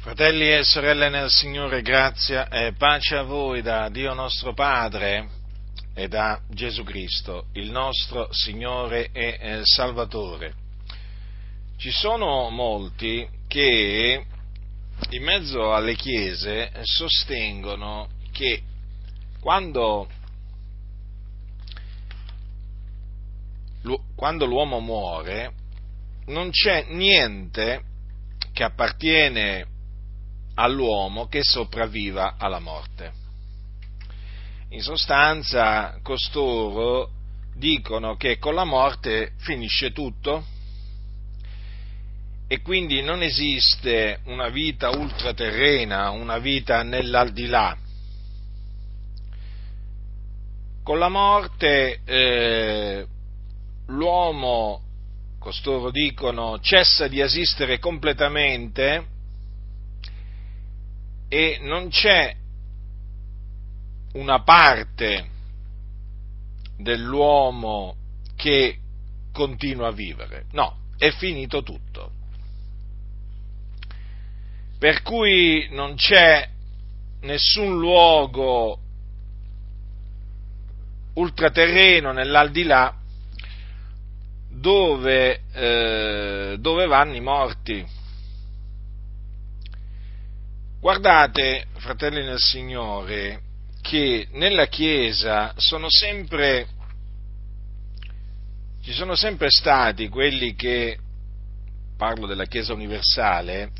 Fratelli e sorelle nel Signore, grazia e pace a voi da Dio nostro Padre e da Gesù Cristo, il nostro Signore e Salvatore. Ci sono molti che in mezzo alle chiese sostengono che quando, quando l'uomo muore non c'è niente che appartiene all'uomo che sopravviva alla morte. In sostanza, costoro dicono che con la morte finisce tutto e quindi non esiste una vita ultraterrena, una vita nell'aldilà. Con la morte eh, l'uomo, costoro dicono, cessa di esistere completamente e non c'è una parte dell'uomo che continua a vivere. No, è finito tutto. Per cui non c'è nessun luogo ultraterreno nell'aldilà dove, eh, dove vanno i morti Guardate, fratelli nel Signore, che nella Chiesa sono sempre, ci sono sempre stati quelli che, parlo della Chiesa universale,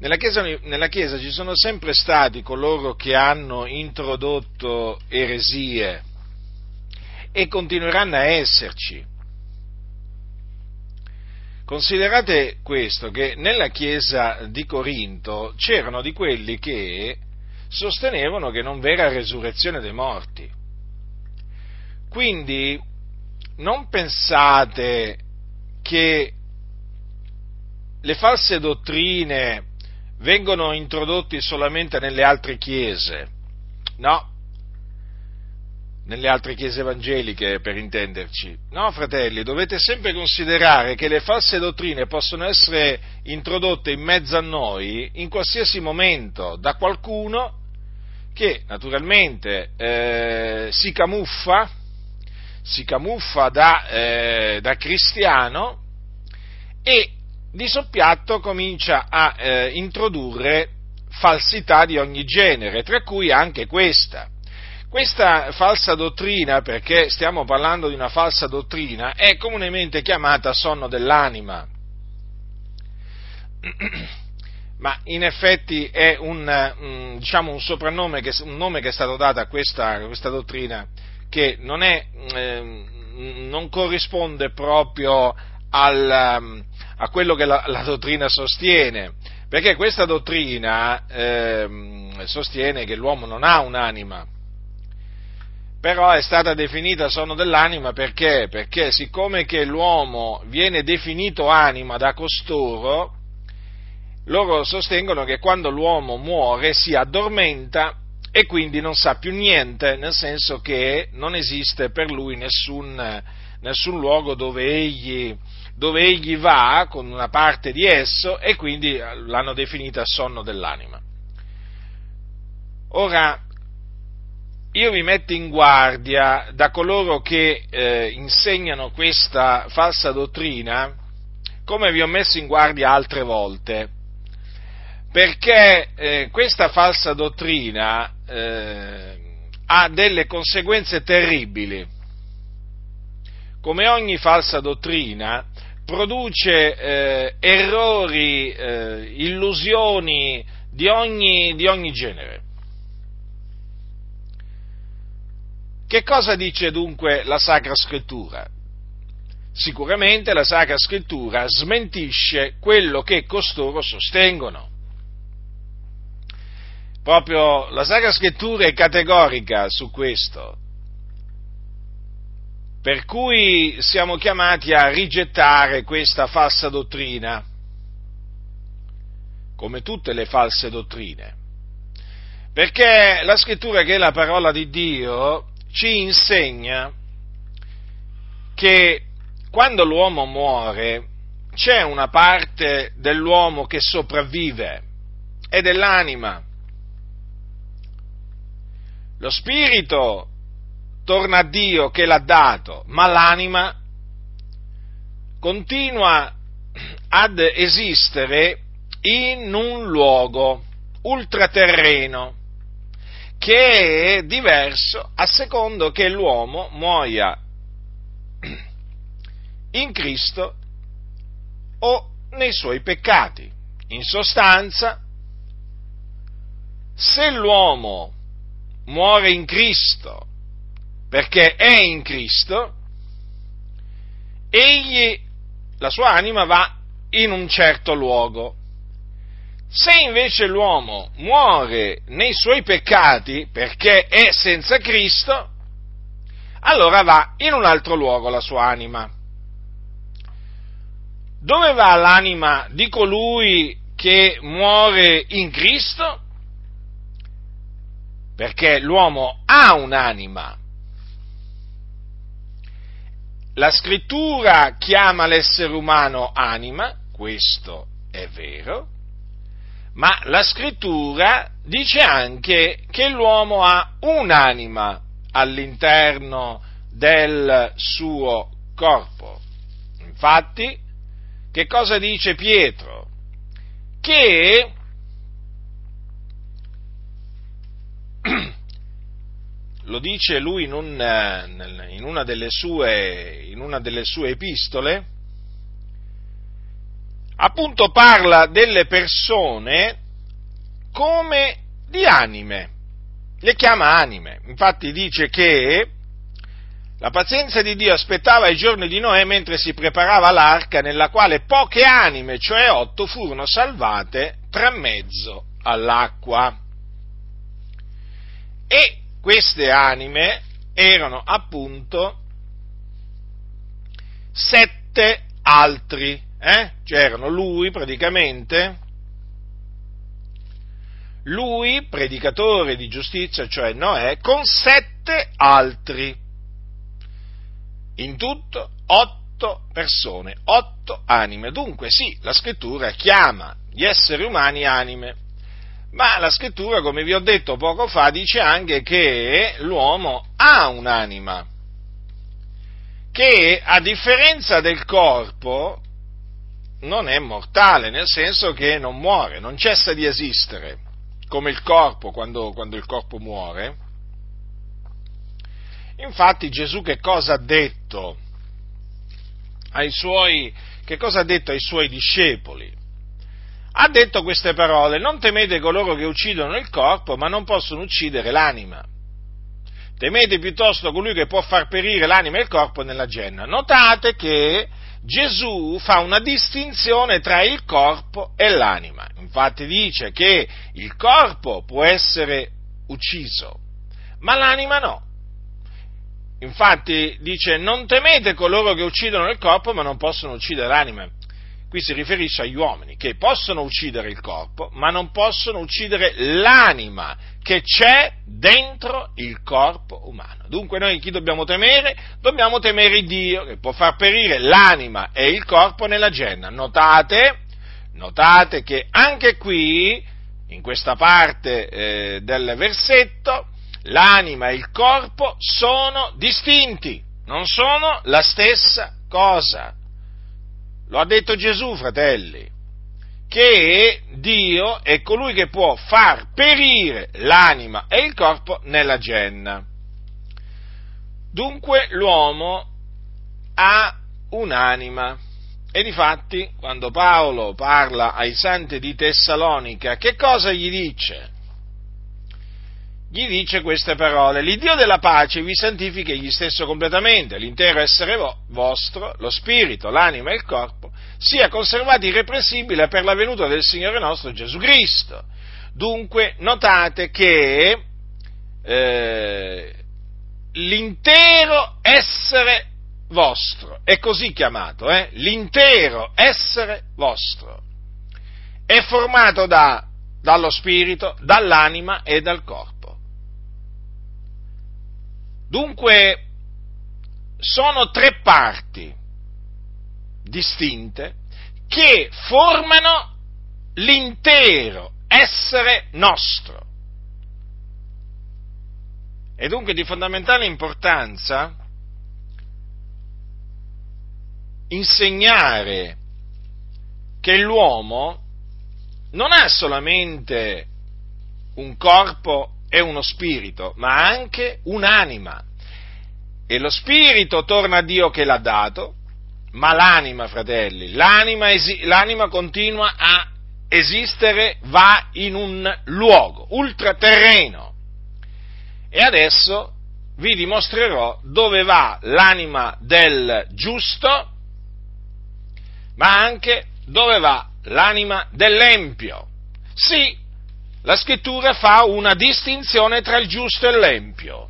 nella chiesa, nella chiesa, ci sono sempre stati coloro che hanno introdotto eresie e continueranno a esserci. Considerate questo, che nella chiesa di Corinto c'erano di quelli che sostenevano che non v'era resurrezione dei morti. Quindi non pensate che le false dottrine vengono introdotte solamente nelle altre chiese. No, nelle altre chiese evangeliche, per intenderci. No, fratelli, dovete sempre considerare che le false dottrine possono essere introdotte in mezzo a noi in qualsiasi momento da qualcuno che naturalmente eh, si camuffa, si camuffa da, eh, da, cristiano e di soppiatto comincia a eh, introdurre falsità di ogni genere, tra cui anche questa questa falsa dottrina, perché stiamo parlando di una falsa dottrina, è comunemente chiamata sonno dell'anima. Ma in effetti è un, diciamo, un soprannome, che, un nome che è stato dato a questa, a questa dottrina che non, è, eh, non corrisponde proprio al, a quello che la, la, dottrina sostiene, perché questa dottrina eh, sostiene che l'uomo non ha un'anima, però è stata definita sonno dell'anima perché? Perché siccome che l'uomo viene definito anima da costoro, loro sostengono che quando l'uomo muore si addormenta e quindi non sa più niente, nel senso che non esiste per lui nessun, nessun luogo dove egli, dove egli va con una parte di esso e quindi l'hanno definita sonno dell'anima. Ora, io vi metto in guardia da coloro che eh, insegnano questa falsa dottrina, come vi ho messo in guardia altre volte, perché eh, questa falsa dottrina eh, ha delle conseguenze terribili. Come ogni falsa dottrina, produce eh, errori, eh, illusioni di ogni, di ogni genere. Che cosa dice dunque la Sacra Scrittura? Sicuramente la Sacra Scrittura smentisce quello che costoro sostengono. Proprio la Sacra Scrittura è categorica su questo. Per cui siamo chiamati a rigettare questa falsa dottrina, come tutte le false dottrine. Perché la scrittura che è la parola di Dio ci insegna che quando l'uomo muore c'è una parte dell'uomo che sopravvive è dell'anima. Lo spirito torna a Dio che l'ha dato, ma l'anima continua ad esistere in un luogo ultraterreno che è diverso a secondo che l'uomo muoia in Cristo o nei suoi peccati. In sostanza, se l'uomo muore in Cristo perché è in Cristo, egli, la sua anima va in un certo luogo. Se invece l'uomo muore nei suoi peccati perché è senza Cristo, allora va in un altro luogo la sua anima. Dove va l'anima di colui che muore in Cristo? Perché l'uomo ha un'anima. La scrittura chiama l'essere umano anima, questo è vero, ma la scrittura dice anche che l'uomo ha un'anima all'interno del suo corpo. Infatti, che cosa dice Pietro? Che lo dice lui in, un, in, una sue, in, una delle sue, epistole, appunto parla delle persone come di anime, le chiama anime, infatti dice che la pazienza di Dio aspettava i giorni di Noè mentre si preparava l'arca nella quale poche anime, cioè otto, furono salvate tra mezzo all'acqua. E queste anime erano appunto sette altri, eh? c'erano lui praticamente, lui, predicatore di giustizia, cioè Noè, con sette altri in tutto otto persone, otto anime. Dunque sì, la scrittura chiama gli esseri umani anime, ma la scrittura, come vi ho detto poco fa, dice anche che l'uomo ha un'anima, che a differenza del corpo non è mortale, nel senso che non muore, non cessa di esistere, come il corpo quando, quando il corpo muore Infatti Gesù che cosa ha detto ai suoi, che cosa ha detto ai suoi discepoli? Ha detto queste parole, non temete coloro che uccidono il corpo, ma non possono uccidere l'anima. Temete piuttosto colui che può far perire l'anima e il corpo nella genna. Notate che Gesù fa una distinzione tra il corpo e l'anima. Infatti dice che il corpo può essere ucciso, ma l'anima no. Infatti dice non temete coloro che uccidono il corpo ma non possono uccidere l'anima. Qui si riferisce agli uomini che possono uccidere il corpo ma non possono uccidere l'anima che c'è dentro il corpo umano. Dunque noi chi dobbiamo temere? Dobbiamo temere Dio che può far perire l'anima e il corpo nella genna. Notate, notate che anche qui, in questa parte eh, del versetto, l'anima e il corpo sono distinti, non sono la stessa cosa. Lo ha detto Gesù, fratelli, che Dio è colui che può far perire l'anima e il corpo nella genna. Dunque l'uomo ha un'anima. E difatti, quando Paolo parla ai santi di Tessalonica, che cosa gli dice? Gli dice queste parole, l'Iddio della pace vi santifichi egli stesso completamente, l'intero essere vostro, lo spirito, l'anima e il corpo, sia conservati irrepressibile per la venuta del Signore nostro Gesù Cristo. Dunque, notate che eh, l'intero essere vostro, è così chiamato, eh? l'intero essere vostro, è formato da, dallo spirito, dall'anima e dal corpo. Dunque, sono tre parti distinte che formano l'intero essere nostro. E dunque di fondamentale importanza insegnare che l'uomo non ha solamente un corpo e uno spirito, ma anche un'anima. E lo spirito torna a Dio che l'ha dato, ma l'anima, fratelli, l'anima, esi- l'anima continua a esistere, va in un luogo ultraterreno. E adesso vi dimostrerò dove va l'anima del giusto, ma anche dove va l'anima dell'empio. Sì, la scrittura fa una distinzione tra il giusto e l'empio,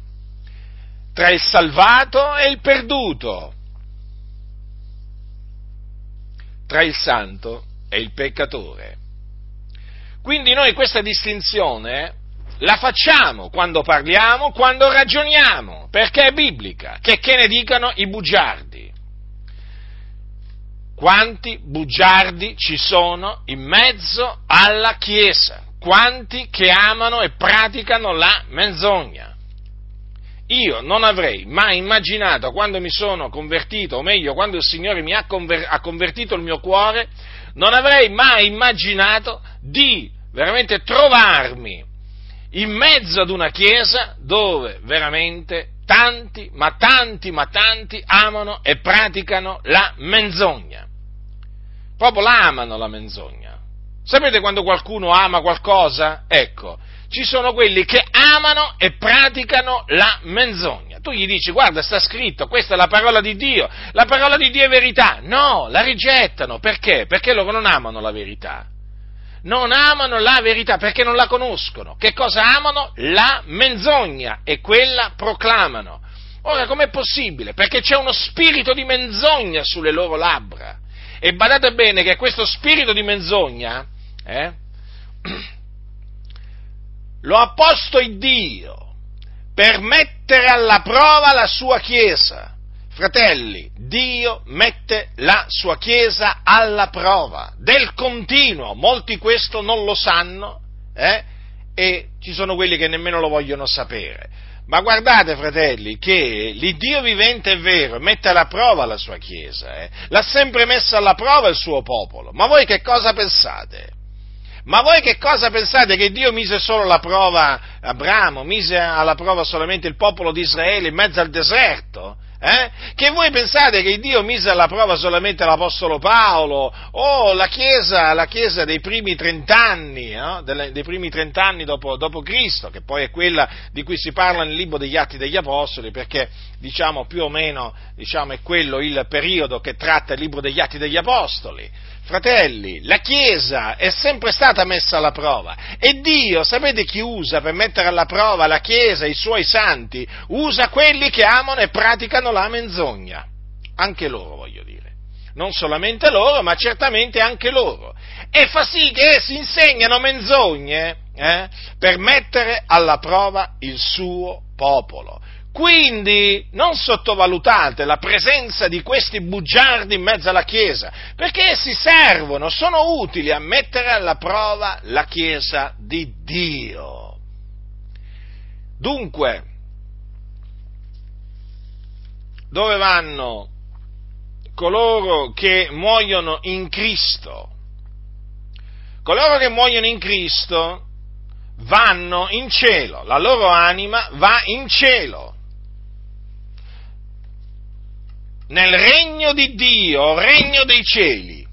tra il salvato e il perduto, tra il santo e il peccatore. Quindi noi questa distinzione la facciamo quando parliamo, quando ragioniamo, perché è biblica, che, che ne dicano i bugiardi. Quanti bugiardi ci sono in mezzo alla Chiesa? Quanti che amano e praticano la menzogna? Io non avrei mai immaginato quando mi sono convertito, o meglio, quando il Signore mi ha, conver- ha convertito il mio cuore, non avrei mai immaginato di veramente trovarmi in mezzo ad una chiesa dove veramente tanti, ma tanti, ma tanti amano e praticano la menzogna. Proprio la amano la menzogna. Sapete quando qualcuno ama qualcosa? Ecco, ci sono quelli che amano e praticano la menzogna. Tu gli dici, guarda, sta scritto, questa è la parola di Dio, la parola di Dio è verità. No, la rigettano. Perché? Perché loro non amano la verità. Non amano la verità perché non la conoscono. Che cosa amano? La menzogna e quella proclamano. Ora, com'è possibile? Perché c'è uno spirito di menzogna sulle loro labbra. E badate bene che questo spirito di menzogna eh, lo ha posto il Dio per mettere alla prova la sua Chiesa. Fratelli, Dio mette la sua Chiesa alla prova, del continuo. Molti questo non lo sanno eh? e ci sono quelli che nemmeno lo vogliono sapere. Ma guardate, fratelli, che l'Iddio vivente è vero, mette alla prova la sua Chiesa, eh? l'ha sempre messa alla prova il suo popolo. Ma voi che cosa pensate? Ma voi che cosa pensate? Che Dio mise solo alla prova Abramo, mise alla prova solamente il popolo di Israele in mezzo al deserto? Eh? Che voi pensate che Dio mise alla prova solamente l'Apostolo Paolo o la Chiesa, la chiesa dei primi trent'anni, no? dei primi trent'anni dopo, dopo, Cristo, che poi è quella di cui si parla nel libro degli Atti degli Apostoli, perché diciamo più o meno diciamo, è quello il periodo che tratta il libro degli Atti degli Apostoli. Fratelli, la Chiesa è sempre stata messa alla prova e Dio, sapete chi usa per mettere alla prova la Chiesa, i suoi santi? Usa quelli che amano e praticano la menzogna. Anche loro, voglio dire. Non solamente loro, ma certamente anche loro. E fa sì che essi insegnano menzogne eh, per mettere alla prova il suo popolo. Quindi non sottovalutate la presenza di questi bugiardi in mezzo alla Chiesa, perché essi servono, sono utili a mettere alla prova la Chiesa di Dio. Dunque, dove vanno coloro che muoiono in Cristo? Coloro che muoiono in Cristo vanno in cielo, la loro anima va in cielo. Nel regno di Dio, regno dei cieli.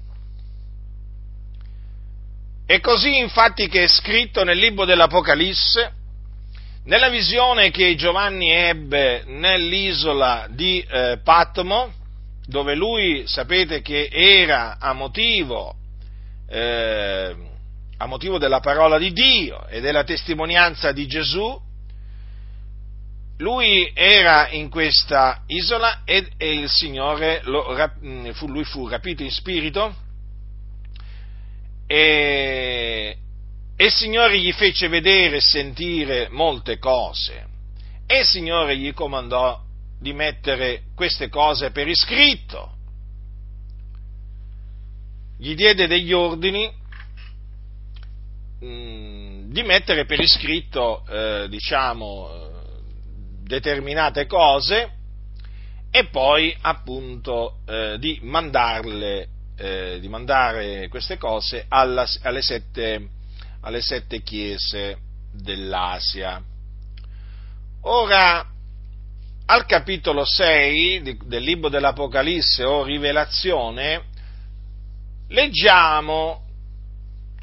È così infatti che è scritto nel libro dell'Apocalisse, nella visione che Giovanni ebbe nell'isola di eh, Patmo, dove lui sapete che era a motivo, eh, a motivo della parola di Dio e della testimonianza di Gesù, lui era in questa isola e, e il Signore, lo, fu, lui fu rapito in spirito e, e il Signore gli fece vedere e sentire molte cose e il Signore gli comandò di mettere queste cose per iscritto. Gli diede degli ordini mh, di mettere per iscritto, eh, diciamo, determinate cose e poi appunto eh, di mandarle, eh, di mandare queste cose alla, alle, sette, alle sette chiese dell'Asia. Ora, al capitolo 6 del libro dell'Apocalisse o Rivelazione, leggiamo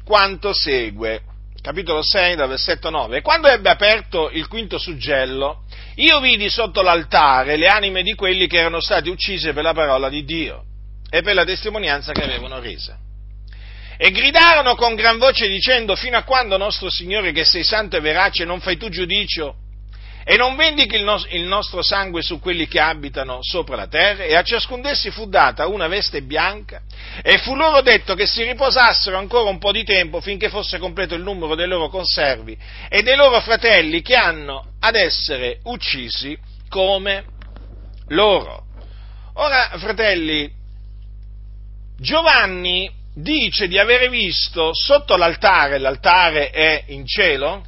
quanto segue. Capitolo 6, dal versetto 9. Quando ebbe aperto il quinto suggello, io vidi sotto l'altare le anime di quelli che erano stati uccisi per la parola di Dio e per la testimonianza che avevano resa. E gridarono con gran voce dicendo, fino a quando nostro Signore che sei santo e verace non fai tu giudicio e non vendichi il, nos- il, nostro sangue su quelli che abitano sopra la terra, e a ciascun d'essi fu data una veste bianca, e fu loro detto che si riposassero ancora un po' di tempo finché fosse completo il numero dei loro conservi e dei loro fratelli che hanno ad essere uccisi come loro. Ora, fratelli, Giovanni dice di avere visto sotto l'altare, l'altare è in cielo,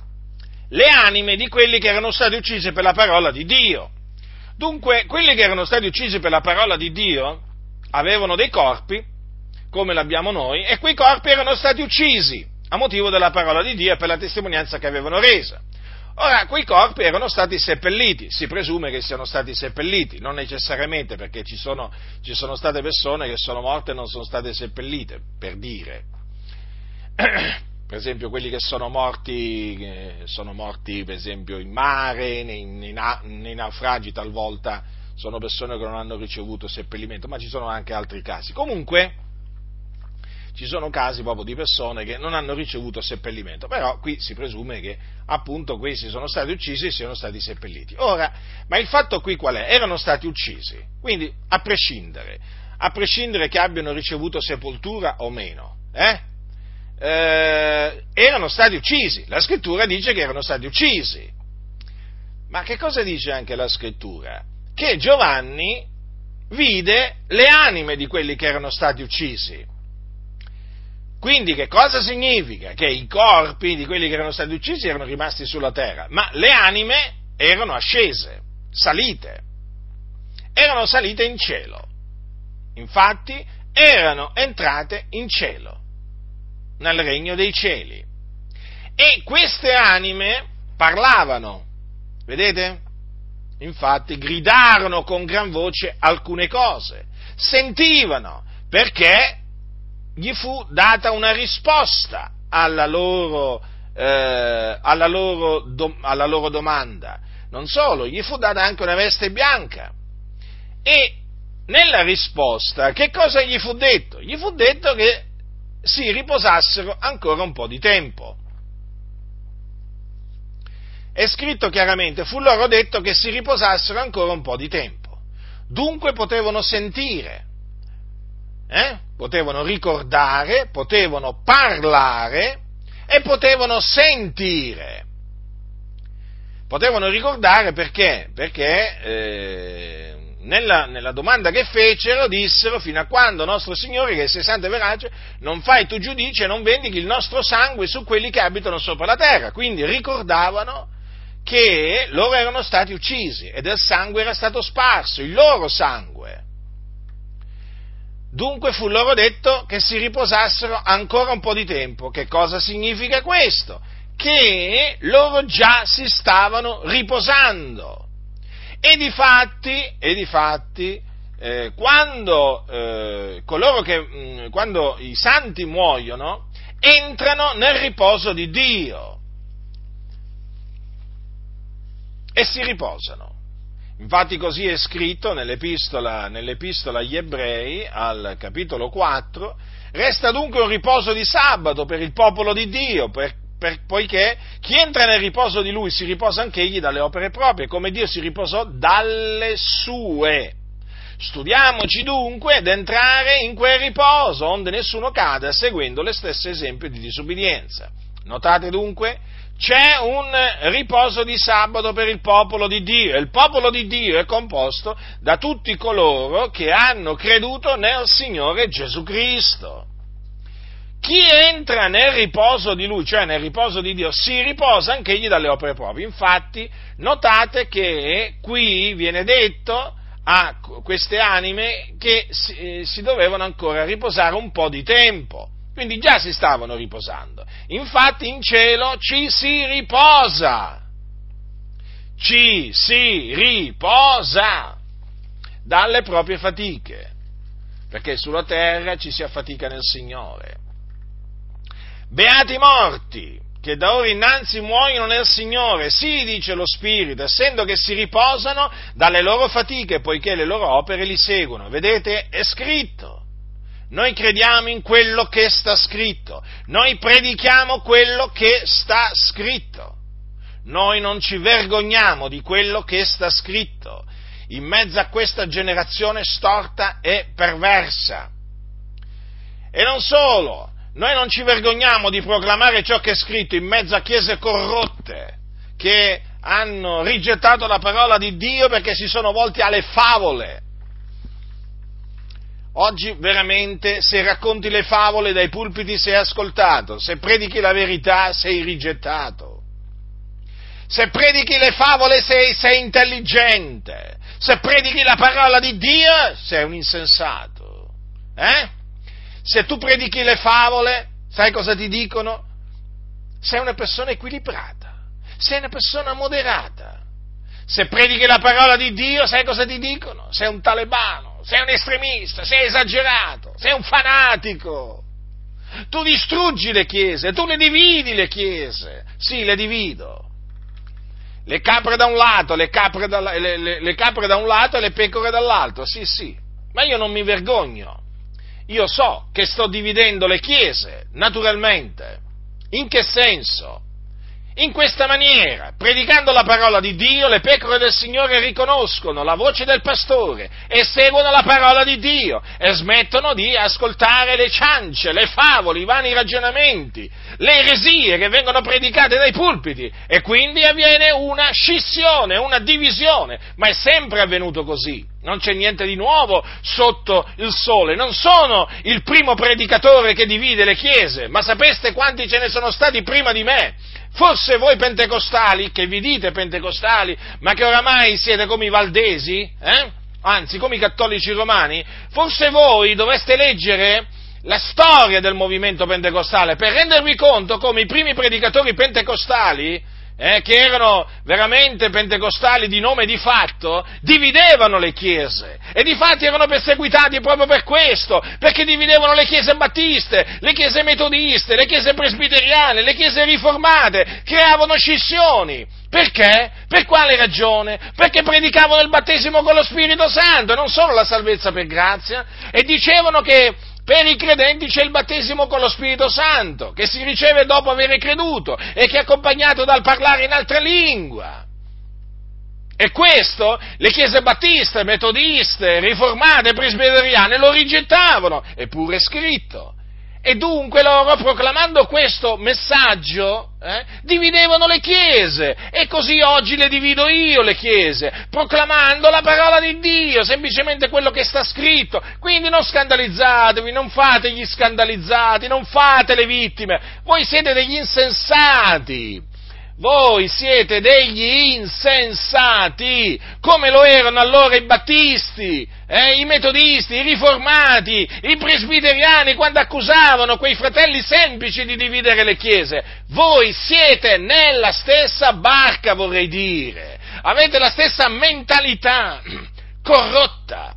le anime di quelli che erano stati uccisi per la parola di Dio. Dunque, quelli che erano stati uccisi per la parola di Dio avevano dei corpi, come l'abbiamo noi, e quei corpi erano stati uccisi a motivo della parola di Dio e per la testimonianza che avevano resa. Ora, quei corpi erano stati seppelliti, si presume che siano stati seppelliti, non necessariamente perché ci sono, ci sono state persone che sono morte e non sono state seppellite, per dire. per esempio quelli che sono morti, sono morti per esempio in mare, nei, nei, nei, naufragi talvolta sono persone che non hanno ricevuto seppellimento, ma ci sono anche altri casi. Comunque ci sono casi proprio di persone che non hanno ricevuto seppellimento, però qui si presume che appunto questi sono stati uccisi e siano stati seppelliti. Ora, ma il fatto qui qual è? Erano stati uccisi, quindi a prescindere, a prescindere che abbiano ricevuto sepoltura o meno, eh? Eh, erano stati uccisi. La scrittura dice che erano stati uccisi. Ma che cosa dice anche la scrittura? Che Giovanni vide le anime di quelli che erano stati uccisi. Quindi che cosa significa? Che i corpi di quelli che erano stati uccisi erano rimasti sulla terra, ma le anime erano ascese, salite, erano salite in cielo. Infatti erano entrate in cielo nel regno dei cieli. E queste anime parlavano, vedete? Infatti gridarono con gran voce alcune cose, sentivano, perché gli fu data una risposta alla loro, eh, alla loro, do, alla loro domanda. Non solo, gli fu data anche una veste bianca. E nella risposta, che cosa gli fu detto? Gli fu detto che si riposassero ancora un po' di tempo. È scritto chiaramente, fu loro detto che si riposassero ancora un po' di tempo. Dunque potevano sentire, eh? potevano ricordare, potevano parlare e potevano sentire. Potevano ricordare perché? Perché eh, nella, nella, domanda che fecero dissero fino a quando nostro Signore che sei santo e verace non fai tu giudice e non vendichi il nostro sangue su quelli che abitano sopra la terra. Quindi ricordavano che loro erano stati uccisi e del sangue era stato sparso, il loro sangue. Dunque fu loro detto che si riposassero ancora un po' di tempo. Che cosa significa questo? Che loro già si stavano riposando e di fatti, e di fatti eh, quando, eh, che, mh, mm, quando i santi muoiono, entrano nel riposo di Dio e si riposano. Infatti così è scritto nell'epistola, nell'epistola agli ebrei al capitolo 4, resta dunque un riposo di sabato per il popolo di Dio, per, per, poiché chi entra nel riposo di lui si riposa anch'egli dalle opere proprie, come Dio si riposò dalle sue. Studiamoci dunque ad entrare in quel riposo, onde nessuno cada seguendo le stesse esempio di disubbidienza. Notate dunque, c'è un riposo di sabato per il popolo di Dio e il popolo di Dio è composto da tutti coloro che hanno creduto nel Signore Gesù Cristo chi entra nel riposo di lui, cioè nel riposo di Dio, si riposa anch'egli dalle opere proprie. Infatti, notate che qui viene detto a queste anime che si, eh, si dovevano ancora riposare un po' di tempo. Quindi già si stavano riposando. Infatti in cielo ci si riposa. Ci si riposa dalle proprie fatiche. Perché sulla terra ci si affatica nel Signore. Beati i morti, che da ora innanzi muoiono nel Signore, sì, dice lo Spirito, essendo che si riposano dalle loro fatiche, poiché le loro opere li seguono. Vedete, è scritto. Noi crediamo in quello che sta scritto, noi predichiamo quello che sta scritto, noi non ci vergogniamo di quello che sta scritto in mezzo a questa generazione storta e perversa. E non solo, noi non ci vergogniamo di proclamare ciò che è scritto in mezzo a chiese corrotte che hanno rigettato la parola di Dio perché si sono volti alle favole. Oggi veramente se racconti le favole dai pulpiti sei ascoltato, se predichi la verità sei rigettato. Se predichi le favole sei, sei intelligente, se predichi la parola di Dio sei un insensato. Eh? Se tu predichi le favole, sai cosa ti dicono? Sei una persona equilibrata, sei una persona moderata. Se predichi la parola di Dio, sai cosa ti dicono? Sei un talebano, sei un estremista, sei esagerato, sei un fanatico. Tu distruggi le chiese, tu le dividi le chiese. Sì, le divido. Le capre da un lato, le capre da, le, le, le capre da un lato e le pecore dall'altro. Sì, sì. Ma io non mi vergogno io so che sto dividendo le chiese, naturalmente. In che senso? In questa maniera, predicando la parola di Dio, le pecore del Signore riconoscono la voce del pastore e seguono la parola di Dio e smettono di ascoltare le ciance, le favole, i vani ragionamenti, le eresie che vengono predicate dai pulpiti e quindi avviene una scissione, una divisione, ma è sempre avvenuto così. Non c'è niente di nuovo sotto il sole, non sono il primo predicatore che divide le chiese, ma sapeste quanti ce ne sono stati prima di me? Forse voi pentecostali, che vi dite pentecostali, ma che oramai siete come i valdesi, eh? anzi come i cattolici romani, forse voi dovreste leggere la storia del movimento pentecostale per rendervi conto come i primi predicatori pentecostali eh, che erano veramente pentecostali di nome e di fatto, dividevano le chiese e di fatti erano perseguitati proprio per questo, perché dividevano le chiese battiste, le chiese metodiste, le chiese presbiteriane, le chiese riformate, creavano scissioni. Perché? Per quale ragione? Perché predicavano il battesimo con lo Spirito Santo, non solo la salvezza per grazia, e dicevano che per i credenti c'è il battesimo con lo Spirito Santo, che si riceve dopo aver creduto e che è accompagnato dal parlare in altra lingua. E questo le chiese battiste, metodiste, riformate, presbiteriane lo rigettavano, eppure è scritto. E dunque loro, proclamando questo messaggio, eh, dividevano le chiese. E così oggi le divido io le chiese, proclamando la parola di Dio, semplicemente quello che sta scritto. Quindi non scandalizzatevi, non fate gli scandalizzati, non fate le vittime. Voi siete degli insensati. Voi siete degli insensati, come lo erano allora i battisti, eh, i metodisti, i riformati, i presbiteriani quando accusavano quei fratelli semplici di dividere le chiese. Voi siete nella stessa barca, vorrei dire, avete la stessa mentalità corrotta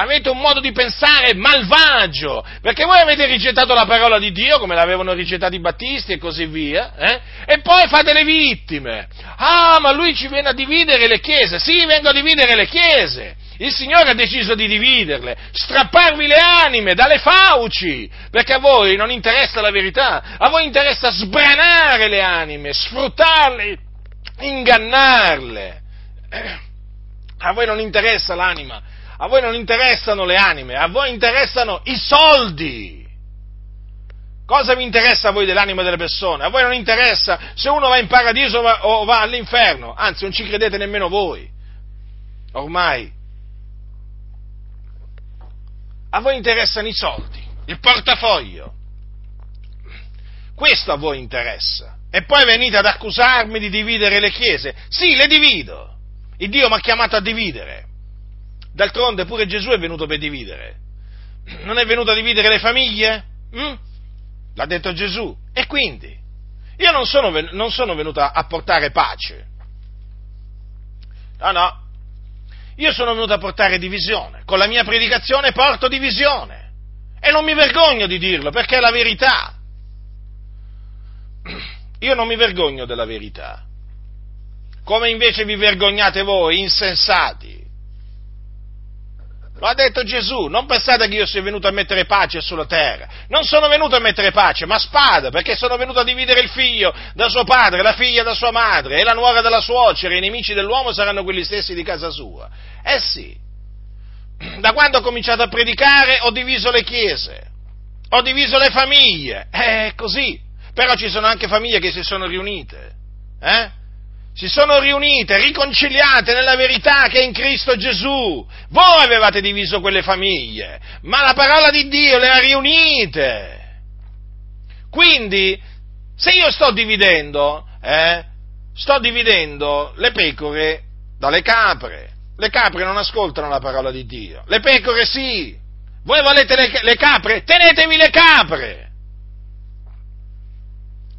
avete un modo di pensare malvagio, perché voi avete rigettato la parola di Dio come l'avevano rigettata i battisti e così via, eh? e poi fate le vittime. Ah, ma lui ci viene a dividere le chiese, sì, vengo a dividere le chiese. Il Signore ha deciso di dividerle, strapparvi le anime dalle fauci, perché a voi non interessa la verità, a voi interessa sbranare le anime, sfruttarle, ingannarle. A voi non interessa l'anima, a voi non interessano le anime, a voi interessano i soldi. Cosa vi interessa a voi dell'anima delle persone? A voi non interessa se uno va in paradiso o va all'inferno, anzi non ci credete nemmeno voi. Ormai. A voi interessano i soldi, il portafoglio. Questo a voi interessa. E poi venite ad accusarmi di dividere le chiese. Sì, le divido. Il Dio mi ha chiamato a dividere. D'altronde pure Gesù è venuto per dividere. Non è venuto a dividere le famiglie? Mm? L'ha detto Gesù. E quindi? Io non sono, non sono venuto a portare pace. No, no. Io sono venuto a portare divisione. Con la mia predicazione porto divisione. E non mi vergogno di dirlo, perché è la verità. Io non mi vergogno della verità. Come invece vi vergognate voi, insensati. Lo ha detto Gesù, non pensate che io sia venuto a mettere pace sulla terra. Non sono venuto a mettere pace, ma spada, perché sono venuto a dividere il figlio da suo padre, la figlia da sua madre, e la nuora dalla suocera, i nemici dell'uomo saranno quelli stessi di casa sua. Eh sì, da quando ho cominciato a predicare ho diviso le chiese, ho diviso le famiglie, è così. Però ci sono anche famiglie che si sono riunite, eh? Si sono riunite, riconciliate nella verità che è in Cristo Gesù. Voi avevate diviso quelle famiglie, ma la parola di Dio le ha riunite. Quindi, se io sto dividendo, eh, sto dividendo le pecore dalle capre. Le capre non ascoltano la parola di Dio. Le pecore sì. Voi volete le, le capre? Tenetevi le capre.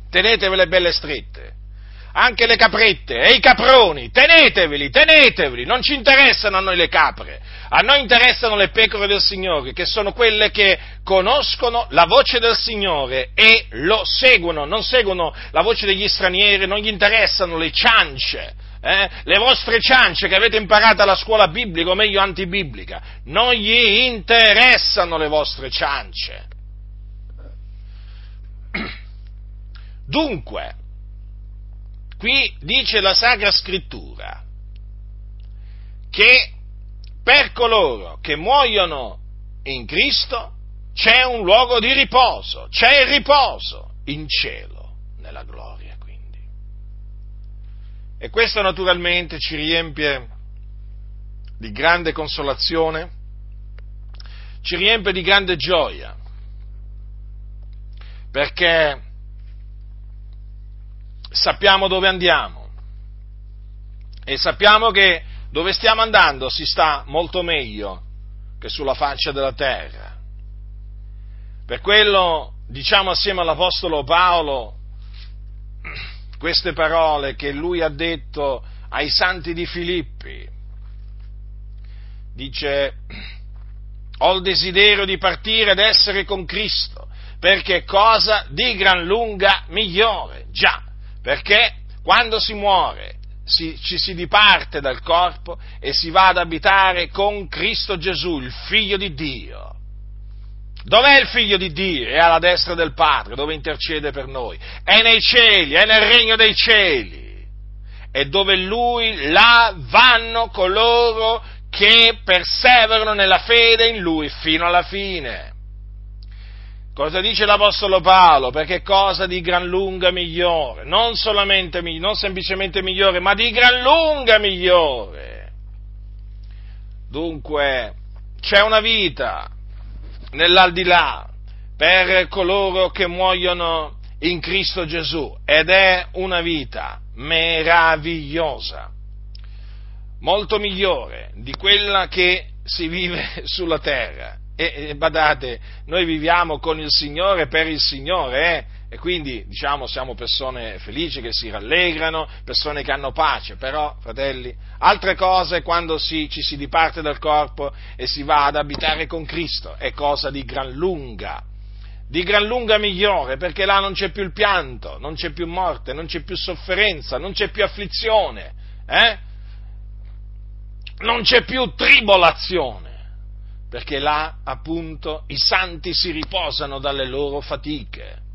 Tenetevele belle strette. Anche le caprette e i caproni, teneteveli, teneteveli, non ci interessano a noi le capre, a noi interessano le pecore del Signore, che sono quelle che conoscono la voce del Signore e lo seguono, non seguono la voce degli stranieri, non gli interessano le ciance, eh? le vostre ciance che avete imparato alla scuola biblica, o meglio antibiblica, non gli interessano le vostre ciance. Dunque, qui dice la Sacra Scrittura che per coloro che muoiono in Cristo c'è un luogo di riposo, c'è il riposo in cielo, nella gloria quindi. E questo naturalmente ci riempie di grande consolazione, ci riempie di grande gioia, perché sappiamo dove andiamo e sappiamo che dove stiamo andando si sta molto meglio che sulla faccia della terra. Per quello diciamo assieme all'Apostolo Paolo queste parole che lui ha detto ai santi di Filippi. Dice, ho il desiderio di partire ed essere con Cristo, perché è cosa di gran lunga migliore. Già, perché quando si muore si, ci si diparte dal corpo e si va ad abitare con Cristo Gesù, il figlio di Dio. Dov'è il figlio di Dio? È alla destra del Padre, dove intercede per noi. È nei cieli, è nel regno dei cieli. E dove lui là vanno coloro che perseverano nella fede in lui fino alla fine. Cosa dice l'Apostolo Paolo? Perché cosa di gran lunga migliore, non solamente, non semplicemente migliore, ma di gran lunga migliore. Dunque, c'è una vita nell'aldilà per coloro che muoiono in Cristo Gesù ed è una vita meravigliosa, molto migliore di quella che si vive sulla terra e, badate, noi viviamo con il Signore per il Signore, eh? e quindi diciamo siamo persone felici che si rallegrano, persone che hanno pace, però fratelli, altre cose quando si, ci si diparte dal corpo e si va ad abitare con Cristo è cosa di gran lunga, di gran lunga migliore, perché là non c'è più il pianto, non c'è più morte, non c'è più sofferenza, non c'è più afflizione, eh? non c'è più tribolazione perché là appunto i santi si riposano dalle loro fatiche.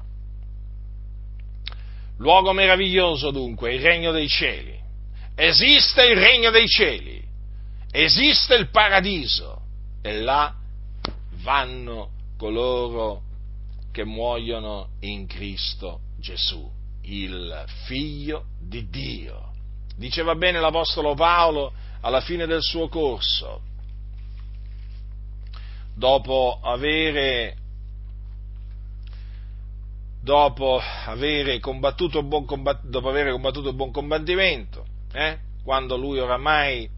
Luogo meraviglioso dunque, il regno dei cieli. Esiste il regno dei cieli, esiste il paradiso e là vanno coloro che muoiono in Cristo Gesù, il figlio di Dio. Diceva bene l'Apostolo Paolo alla fine del suo corso, dopo avere dopo avere combattuto buon, combatt- dopo avere combattuto buon combattimento, eh? quando lui oramai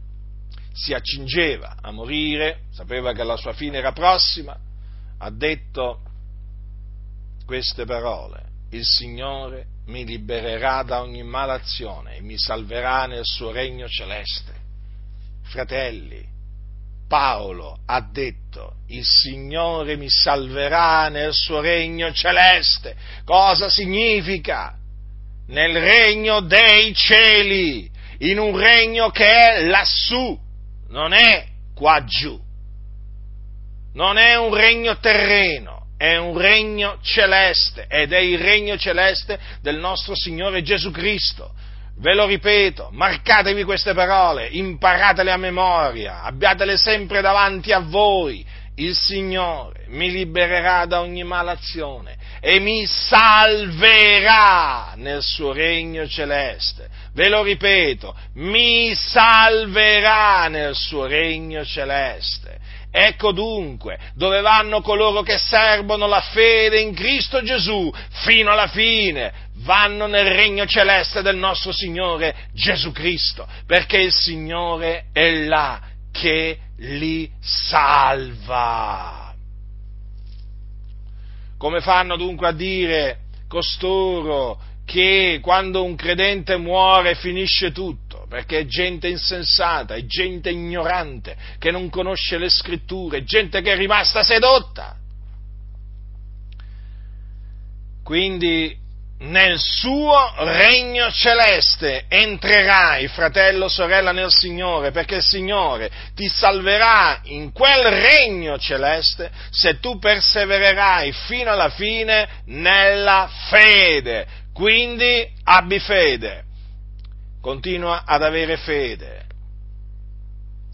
si accingeva a morire, sapeva che la sua fine era prossima, ha detto queste parole, il Signore mi libererà da ogni malazione e mi salverà nel suo regno celeste. Fratelli, Paolo ha detto, il Signore mi salverà nel suo regno celeste. Cosa significa? Nel regno dei cieli, in un regno che è lassù, non è qua giù. Non è un regno terreno, è un regno celeste ed è il regno celeste del nostro Signore Gesù Cristo. Ve lo ripeto, marcatevi queste parole, imparatele a memoria, abbiatele sempre davanti a voi. Il Signore mi libererà da ogni malazione e mi salverà nel suo regno celeste. Ve lo ripeto, mi salverà nel suo regno celeste. Ecco dunque dove vanno coloro che servono la fede in Cristo Gesù fino alla fine, vanno nel regno celeste del nostro Signore Gesù Cristo, perché il Signore è là che li salva. Come fanno dunque a dire costoro che quando un credente muore finisce tutto? perché è gente insensata, è gente ignorante, che non conosce le scritture, è gente che è rimasta sedotta. Quindi nel suo regno celeste entrerai, fratello, sorella, nel Signore, perché il Signore ti salverà in quel regno celeste se tu persevererai fino alla fine nella fede. Quindi abbi fede continua ad avere fede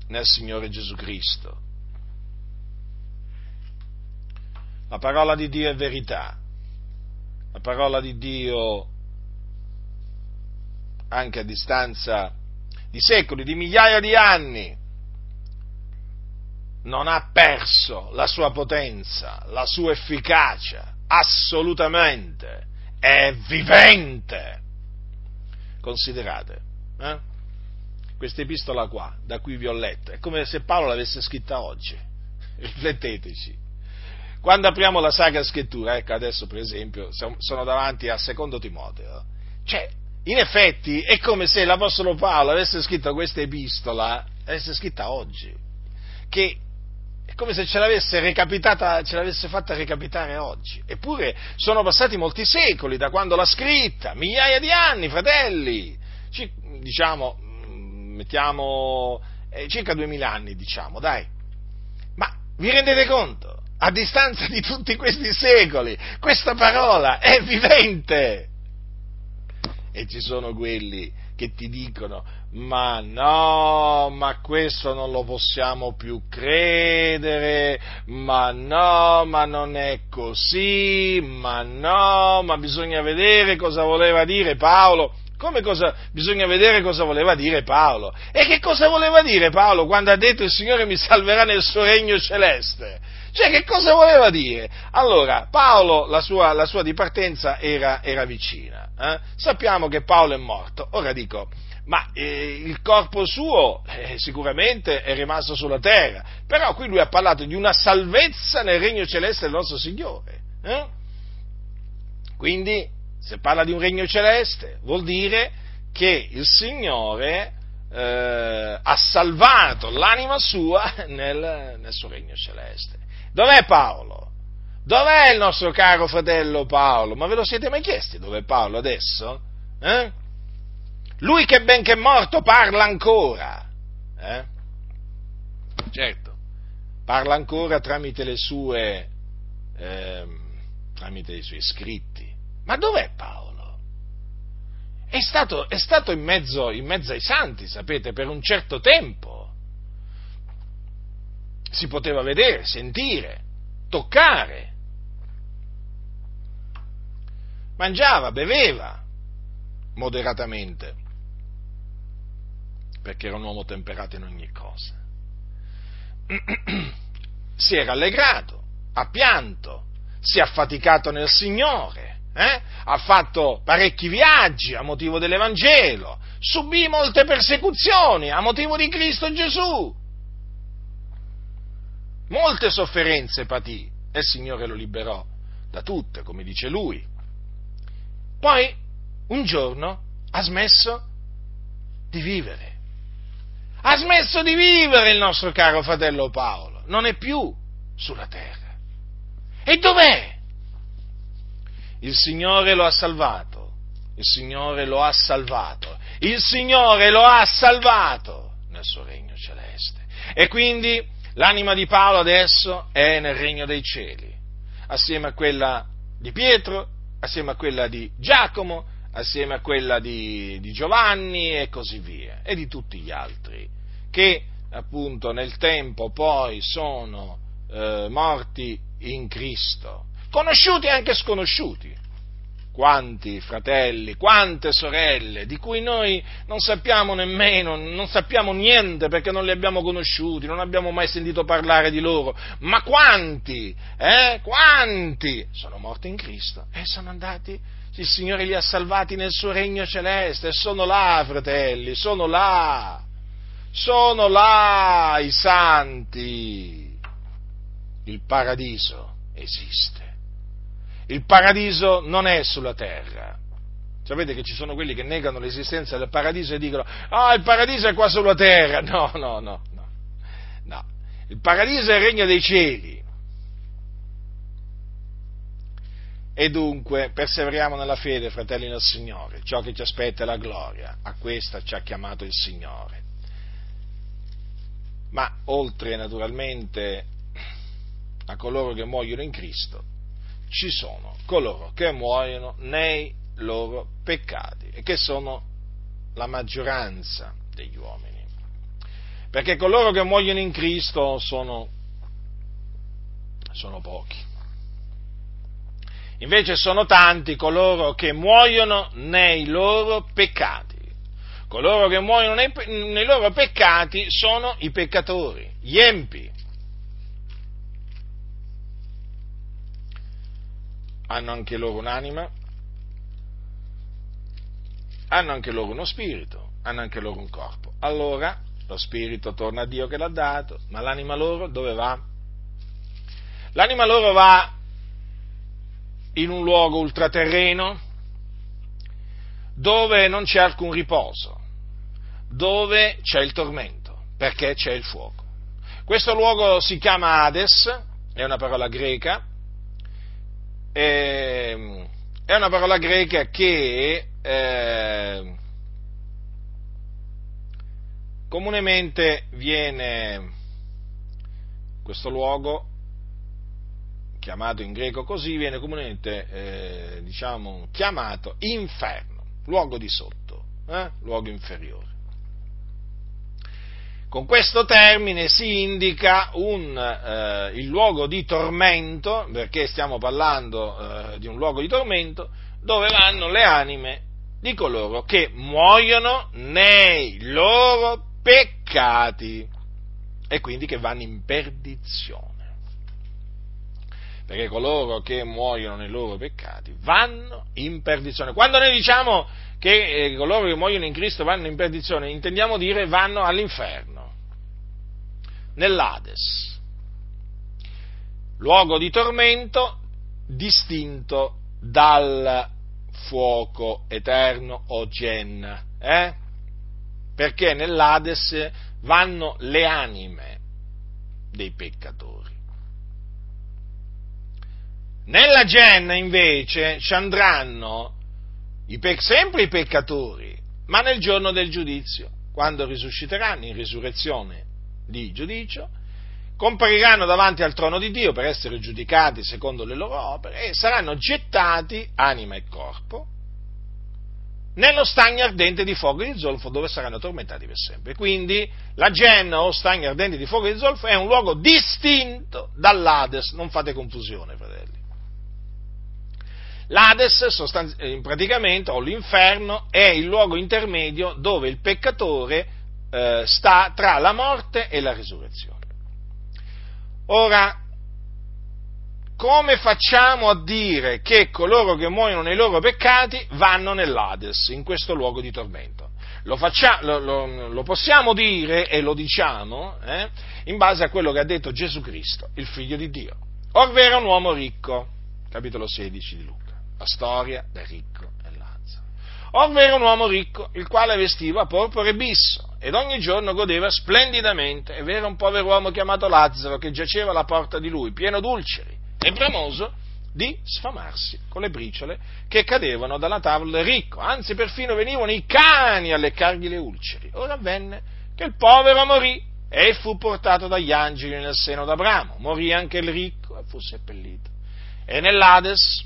nel Signore Gesù Cristo. La parola di Dio è verità, la parola di Dio anche a distanza di secoli, di migliaia di anni, non ha perso la sua potenza, la sua efficacia, assolutamente, è vivente Considerate, eh? questa epistola qua, da cui vi ho letto, è come se Paolo l'avesse scritta oggi. Rifletteteci. Quando apriamo la Sacra Scrittura, ecco adesso per esempio sono davanti al secondo Timoteo, cioè in effetti è come se l'Apostolo Paolo avesse scritto questa epistola, avesse scritta oggi, che è come se ce l'avesse ce l'avesse fatta recapitare oggi. Eppure sono passati molti secoli da quando l'ha scritta, migliaia di anni, fratelli. C- diciamo, mm, mettiamo eh, circa duemila anni, diciamo, dai. Ma vi rendete conto? A distanza di tutti questi secoli, questa parola è vivente. E ci sono quelli che ti dicono ma no, ma questo non lo possiamo più credere, ma no, ma non è così, ma no, ma bisogna vedere cosa voleva dire Paolo. Come cosa, bisogna vedere cosa voleva dire Paolo. E che cosa voleva dire Paolo quando ha detto il Signore mi salverà nel suo regno celeste? Cioè, che cosa voleva dire? Allora, Paolo, la sua, la sua dipartenza era, era vicina. Eh? Sappiamo che Paolo è morto. Ora dico, ma eh, il corpo suo eh, sicuramente è rimasto sulla terra, però qui lui ha parlato di una salvezza nel regno celeste del nostro Signore. Eh? Quindi, se parla di un regno celeste, vuol dire che il Signore eh, ha salvato l'anima sua nel, nel suo regno celeste. Dov'è Paolo? Dov'è il nostro caro fratello Paolo? Ma ve lo siete mai chiesti dov'è Paolo adesso? Eh? Lui che ben che è morto parla ancora. Eh? Certo, parla ancora tramite le sue, eh, tramite i suoi scritti. Ma dov'è Paolo? È stato, è stato in, mezzo, in mezzo ai santi, sapete, per un certo tempo. Si poteva vedere, sentire, toccare. Mangiava, beveva moderatamente perché era un uomo temperato in ogni cosa. si è rallegrato, ha pianto, si è affaticato nel Signore, eh? ha fatto parecchi viaggi a motivo dell'Evangelo, subì molte persecuzioni a motivo di Cristo Gesù, molte sofferenze patì e il Signore lo liberò da tutte, come dice lui. Poi un giorno ha smesso di vivere. Ha smesso di vivere il nostro caro fratello Paolo, non è più sulla terra. E dov'è? Il Signore lo ha salvato, il Signore lo ha salvato, il Signore lo ha salvato nel suo regno celeste. E quindi l'anima di Paolo adesso è nel regno dei cieli, assieme a quella di Pietro, assieme a quella di Giacomo, assieme a quella di, di Giovanni e così via, e di tutti gli altri, che appunto nel tempo poi sono eh, morti in Cristo, conosciuti e anche sconosciuti. Quanti fratelli, quante sorelle, di cui noi non sappiamo nemmeno, non sappiamo niente perché non li abbiamo conosciuti, non abbiamo mai sentito parlare di loro, ma quanti, eh, quanti? Sono morti in Cristo e sono andati, il Signore li ha salvati nel suo regno celeste, e sono là, fratelli, sono là, sono là i santi. Il paradiso esiste. Il paradiso non è sulla terra. Sapete che ci sono quelli che negano l'esistenza del paradiso e dicono, ah, il paradiso è qua sulla terra. No, no, no, no. no. Il paradiso è il regno dei cieli. E dunque perseveriamo nella fede, fratelli del Signore. Ciò che ci aspetta è la gloria. A questa ci ha chiamato il Signore. Ma oltre naturalmente a coloro che muoiono in Cristo, ci sono coloro che muoiono nei loro peccati e che sono la maggioranza degli uomini. Perché coloro che muoiono in Cristo sono, sono pochi. Invece sono tanti coloro che muoiono nei loro peccati. Coloro che muoiono nei, nei loro peccati sono i peccatori, gli empi, hanno anche loro un'anima, hanno anche loro uno spirito, hanno anche loro un corpo. Allora lo spirito torna a Dio che l'ha dato, ma l'anima loro dove va? L'anima loro va in un luogo ultraterreno dove non c'è alcun riposo, dove c'è il tormento, perché c'è il fuoco. Questo luogo si chiama Hades, è una parola greca, eh, è una parola greca che eh, comunemente viene questo luogo chiamato in greco così viene comunemente eh, diciamo chiamato inferno luogo di sotto eh, luogo inferiore con questo termine si indica un, eh, il luogo di tormento, perché stiamo parlando eh, di un luogo di tormento, dove vanno le anime di coloro che muoiono nei loro peccati e quindi che vanno in perdizione. Perché coloro che muoiono nei loro peccati vanno in perdizione. Quando noi diciamo che eh, coloro che muoiono in Cristo vanno in perdizione, intendiamo dire vanno all'inferno nell'Ades, luogo di tormento distinto dal fuoco eterno o Gen, eh? perché nell'Ades vanno le anime dei peccatori. Nella Gen invece ci andranno i pe- sempre i peccatori, ma nel giorno del giudizio, quando risusciteranno in risurrezione di giudicio, compariranno davanti al trono di Dio per essere giudicati secondo le loro opere e saranno gettati, anima e corpo, nello stagno ardente di fuoco e di zolfo dove saranno tormentati per sempre. Quindi la Genna o stagno ardente di fuoco e di zolfo è un luogo distinto dall'Ades, non fate confusione, fratelli. L'Ades sostanzi- eh, praticamente, o l'inferno, è il luogo intermedio dove il peccatore eh, sta tra la morte e la risurrezione. Ora, come facciamo a dire che coloro che muoiono nei loro peccati vanno nell'Ades, in questo luogo di tormento? Lo, facciamo, lo, lo, lo possiamo dire e lo diciamo eh, in base a quello che ha detto Gesù Cristo, il figlio di Dio. Orvero un uomo ricco, capitolo 16 di Luca, la storia del ricco e Lazzaro. Orvero un uomo ricco, il quale vestiva porpora e bisso, ed ogni giorno godeva splendidamente, e vero un povero uomo chiamato Lazzaro che giaceva alla porta di lui, pieno d'ulceri e bramoso di sfamarsi con le briciole che cadevano dalla tavola del ricco, anzi perfino venivano i cani a leccargli le ulceri. Ora avvenne che il povero morì e fu portato dagli angeli nel seno d'Abramo, morì anche il ricco e fu seppellito. E nell'Ades,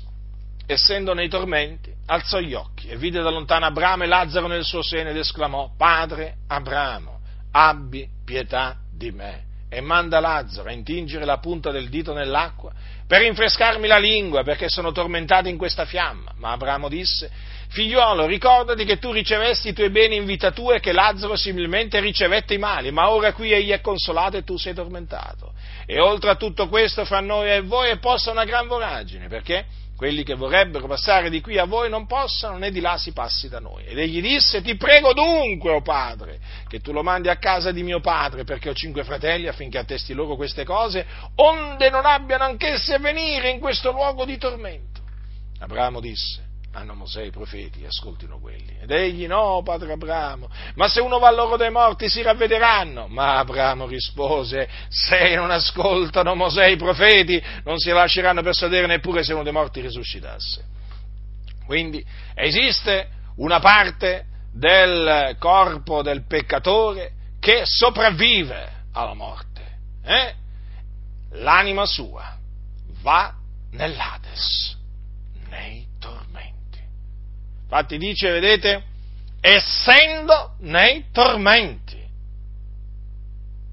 essendo nei tormenti, alzò gli occhi e vide da lontano Abramo e Lazzaro nel suo seno ed esclamò, Padre Abramo, abbi pietà di me e manda Lazzaro a intingere la punta del dito nell'acqua per rinfrescarmi la lingua perché sono tormentato in questa fiamma. Ma Abramo disse, figliuolo, ricordati che tu ricevesti i tuoi beni in vita tua e che Lazzaro similmente ricevette i mali, ma ora qui egli è consolato e tu sei tormentato. E oltre a tutto questo fra noi e voi è posta una gran voragine, perché quelli che vorrebbero passare di qui a voi non possano, né di là si passi da noi. Ed egli disse, ti prego dunque, o oh padre, che tu lo mandi a casa di mio padre, perché ho cinque fratelli, affinché attesti loro queste cose, onde non abbiano anch'essi a venire in questo luogo di tormento. Abramo disse, hanno Mosè i profeti, ascoltino quelli. Ed egli, no, padre Abramo, ma se uno va loro dai morti si ravvederanno. Ma Abramo rispose, se non ascoltano Mosè i profeti, non si lasceranno persuadere neppure se uno dei morti risuscitasse. Quindi esiste una parte del corpo del peccatore che sopravvive alla morte. Eh? L'anima sua va nell'Ades, nei Infatti dice, vedete, essendo nei tormenti.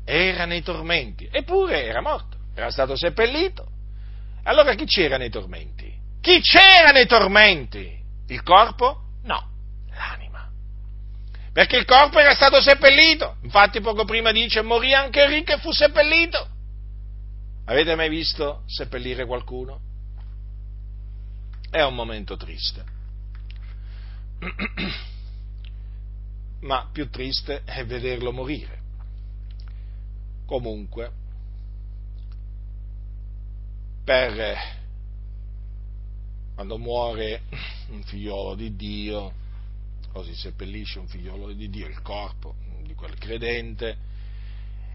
Era nei tormenti, eppure era morto, era stato seppellito. Allora chi c'era nei tormenti? Chi c'era nei tormenti? Il corpo? No, l'anima. Perché il corpo era stato seppellito. Infatti poco prima dice morì anche il ricco e fu seppellito. Avete mai visto seppellire qualcuno? È un momento triste. ma più triste è vederlo morire. Comunque, per quando muore un figliolo di Dio, o si seppellisce un figliolo di Dio, il corpo di quel credente,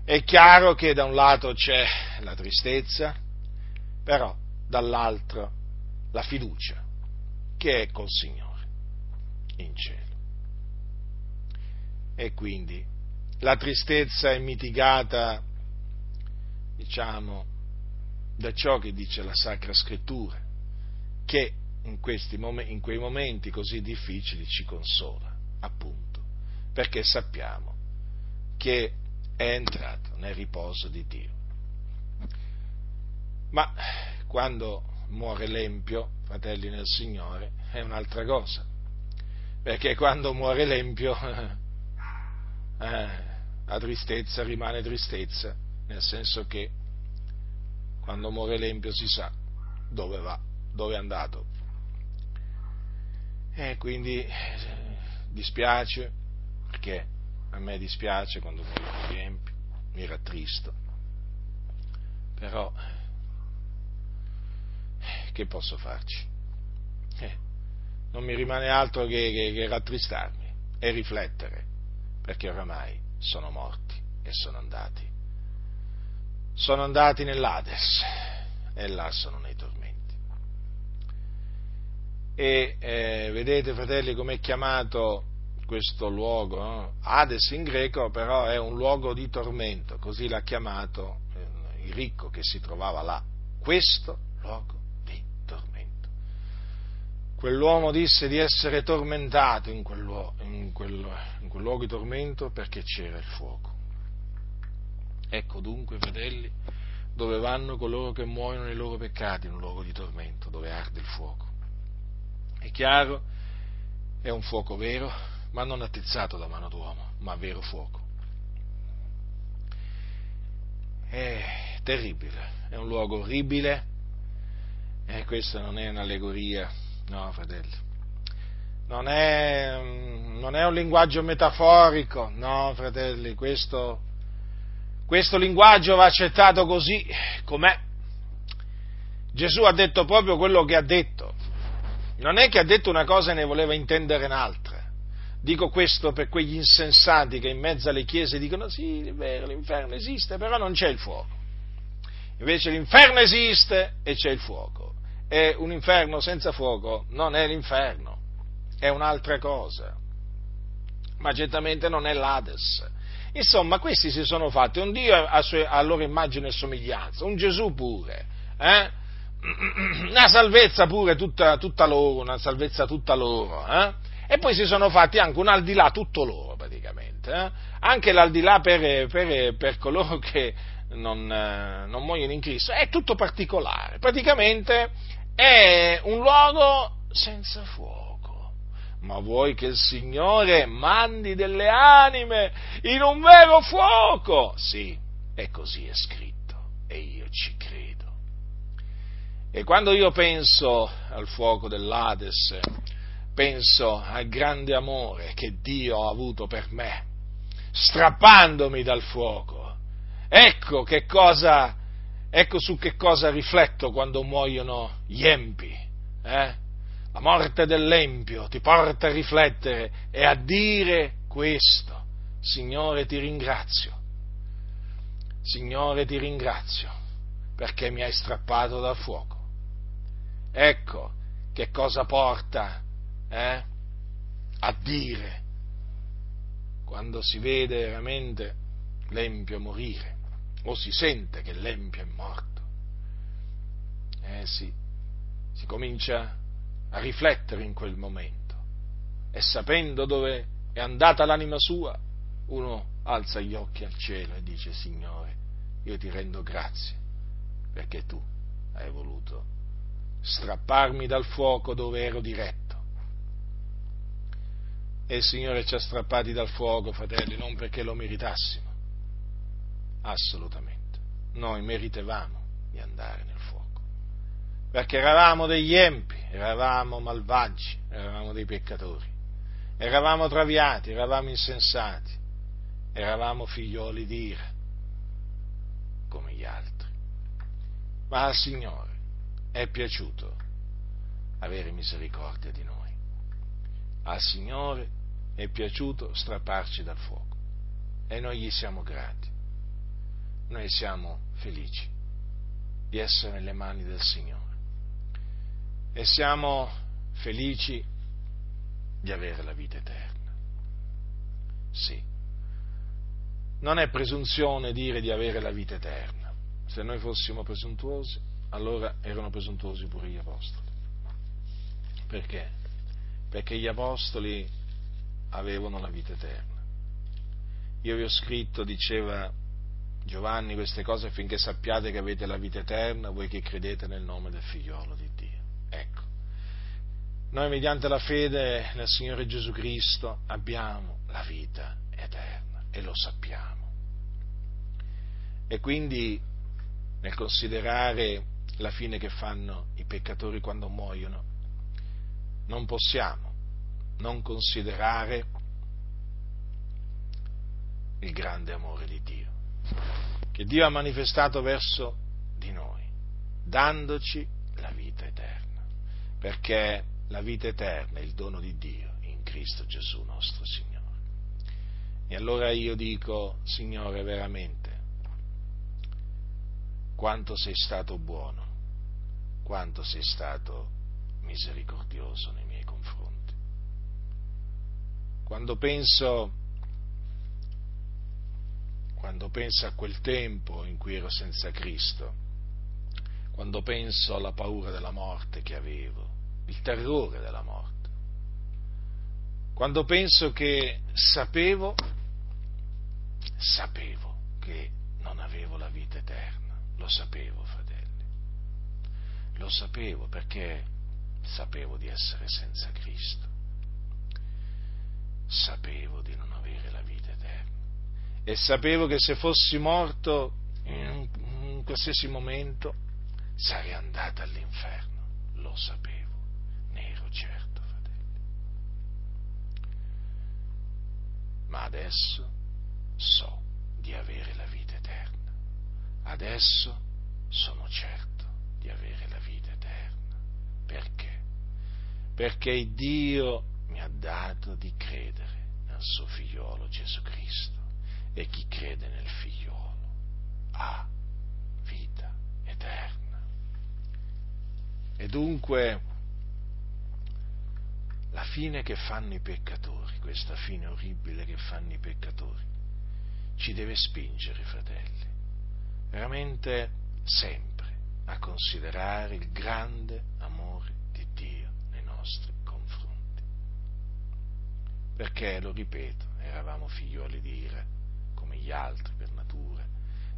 è chiaro che da un lato c'è la tristezza, però dall'altro la fiducia che è col Signore in cielo. E quindi la tristezza è mitigata, diciamo, da ciò che dice la Sacra Scrittura, che in, momenti, in quei momenti così difficili ci consola, appunto, perché sappiamo che è entrato nel riposo di Dio. Ma quando muore l'empio, fratelli nel Signore, è un'altra cosa perché quando muore l'empio eh, la tristezza rimane tristezza, nel senso che quando muore l'empio si sa dove va, dove è andato. E quindi dispiace, perché a me dispiace quando muoiono gli empi, mi rattristo, però che posso farci? Eh, non mi rimane altro che, che, che rattristarmi e riflettere, perché oramai sono morti e sono andati. Sono andati nell'Ades e là sono nei tormenti. E eh, vedete, fratelli, com'è chiamato questo luogo? No? Hades in greco però è un luogo di tormento, così l'ha chiamato eh, il ricco che si trovava là. Questo quell'uomo disse di essere tormentato in quel, luogo, in, quel, in quel luogo di tormento perché c'era il fuoco. Ecco dunque, fratelli, dove vanno coloro che muoiono nei loro peccati, in un luogo di tormento, dove arde il fuoco. È chiaro, è un fuoco vero, ma non attizzato da mano d'uomo, ma vero fuoco. È terribile, è un luogo orribile, E questa non è un'allegoria, no, fratelli. Non è, non è un linguaggio metaforico, no, fratelli, questo, questo linguaggio va accettato così com'è. Gesù ha detto proprio quello che ha detto. Non è che ha detto una cosa e ne voleva intendere un'altra. Dico questo per quegli insensati che in mezzo alle chiese dicono sì, è vero, l'inferno esiste, però non c'è il fuoco. Invece l'inferno esiste e c'è il fuoco. E un inferno senza fuoco non è l'inferno, è un'altra cosa. Ma certamente non è l'Ades. Insomma, questi si sono fatti un Dio a, sue, a loro immagine e somiglianza, un Gesù pure, eh? una salvezza pure tutta, tutta, loro, una salvezza tutta loro. Eh? E poi si sono fatti anche un al di là tutto loro praticamente, eh? anche l'aldilà per, per, per coloro che non, eh, non muoiono in Cristo, è tutto particolare, praticamente è un luogo senza fuoco. Ma vuoi che il Signore mandi delle anime in un vero fuoco? Sì, è così è scritto e io ci credo. E quando io penso al fuoco dell'Ades, penso al grande amore che Dio ha avuto per me, strappandomi dal fuoco. Ecco che cosa, ecco su che cosa rifletto quando muoiono gli empi. Eh? La morte dell'empio ti porta a riflettere e a dire questo. Signore ti ringrazio. Signore ti ringrazio perché mi hai strappato dal fuoco. Ecco che cosa porta eh, a dire quando si vede veramente l'empio morire o si sente che l'empio è morto. Eh sì, si comincia a riflettere in quel momento e sapendo dove è andata l'anima sua, uno alza gli occhi al cielo e dice Signore, io ti rendo grazie perché tu hai voluto strapparmi dal fuoco dove ero diretto e il Signore ci ha strappati dal fuoco, fratelli, non perché lo meritassimo, assolutamente. Noi meritevamo di andare nel fuoco, perché eravamo degli empi, eravamo malvagi, eravamo dei peccatori, eravamo traviati, eravamo insensati, eravamo figlioli di ira, come gli altri. Ma al Signore è piaciuto avere misericordia di noi. Al Signore è piaciuto strapparci dal fuoco e noi gli siamo grati. Noi siamo felici di essere nelle mani del Signore e siamo felici di avere la vita eterna. Sì, non è presunzione dire di avere la vita eterna. Se noi fossimo presuntuosi, allora erano presuntuosi pure gli apostoli. Perché? Perché gli apostoli avevano la vita eterna. Io vi ho scritto, diceva Giovanni, queste cose affinché sappiate che avete la vita eterna, voi che credete nel nome del figliolo di Dio. Ecco, noi mediante la fede nel Signore Gesù Cristo abbiamo la vita eterna e lo sappiamo. E quindi nel considerare la fine che fanno i peccatori quando muoiono, non possiamo non considerare il grande amore di Dio, che Dio ha manifestato verso di noi, dandoci la vita eterna, perché la vita eterna è il dono di Dio in Cristo Gesù nostro Signore. E allora io dico, Signore, veramente, quanto sei stato buono, quanto sei stato misericordioso nei miei confronti quando penso, quando penso a quel tempo in cui ero senza Cristo, quando penso alla paura della morte che avevo, il terrore della morte, quando penso che sapevo, sapevo che non avevo la vita eterna, lo sapevo, fratelli, lo sapevo perché sapevo di essere senza Cristo sapevo di non avere e sapevo che se fossi morto in, in qualsiasi momento sarei andato all'inferno. lo sapevo, ne ero certo, fratelli. Ma adesso so di avere la vita eterna. Adesso sono certo di avere la vita eterna. Perché? Perché Dio mi ha dato di credere nel suo figliolo Gesù Cristo e chi crede nel figliolo ha vita eterna. E dunque la fine che fanno i peccatori, questa fine orribile che fanno i peccatori, ci deve spingere, fratelli, veramente sempre a considerare il grande amore di Dio nei nostri confronti. Perché, lo ripeto, eravamo figlioli di ira gli altri per natura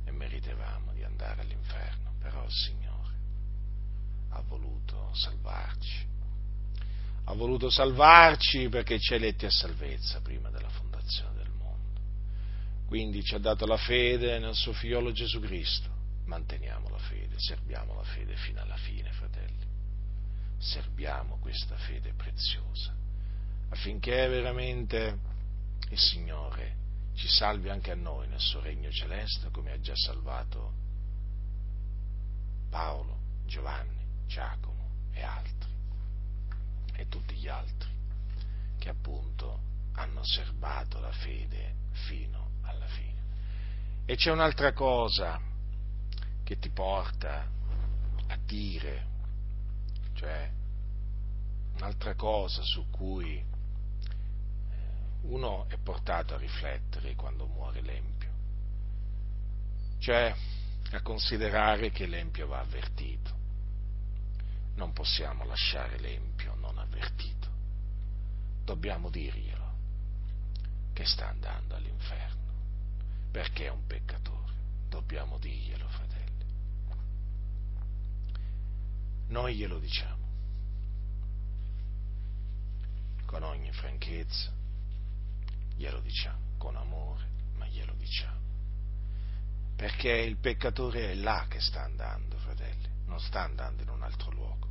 e meritevamo di andare all'inferno, però il Signore ha voluto salvarci. Ha voluto salvarci perché ci ha eletti a salvezza prima della fondazione del mondo. Quindi ci ha dato la fede nel suo figliolo Gesù Cristo. Manteniamo la fede, serviamo la fede fino alla fine, fratelli. Serviamo questa fede preziosa affinché veramente il Signore ci salvi anche a noi nel suo regno celeste come ha già salvato Paolo, Giovanni, Giacomo e altri e tutti gli altri che appunto hanno serbato la fede fino alla fine. E c'è un'altra cosa che ti porta a dire, cioè un'altra cosa su cui uno è portato a riflettere quando muore l'empio, cioè a considerare che l'empio va avvertito. Non possiamo lasciare l'empio non avvertito, dobbiamo dirglielo che sta andando all'inferno, perché è un peccatore, dobbiamo dirglielo, fratelli. Noi glielo diciamo, con ogni franchezza, glielo diciamo, con amore, ma glielo diciamo. Perché il peccatore è là che sta andando, fratelli, non sta andando in un altro luogo.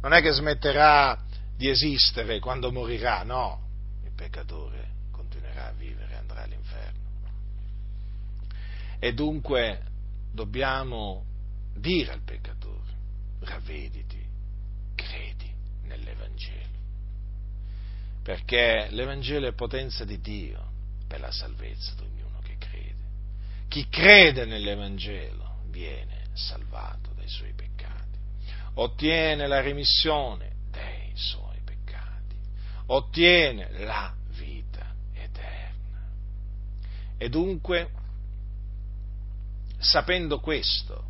Non è che smetterà di esistere quando morirà, no, il peccatore continuerà a vivere andrà all'inferno. E dunque dobbiamo dire al peccatore, ravvediti, perché l'Evangelo è potenza di Dio per la salvezza di ognuno che crede. Chi crede nell'Evangelo viene salvato dai suoi peccati, ottiene la remissione dei suoi peccati, ottiene la vita eterna. E dunque, sapendo questo,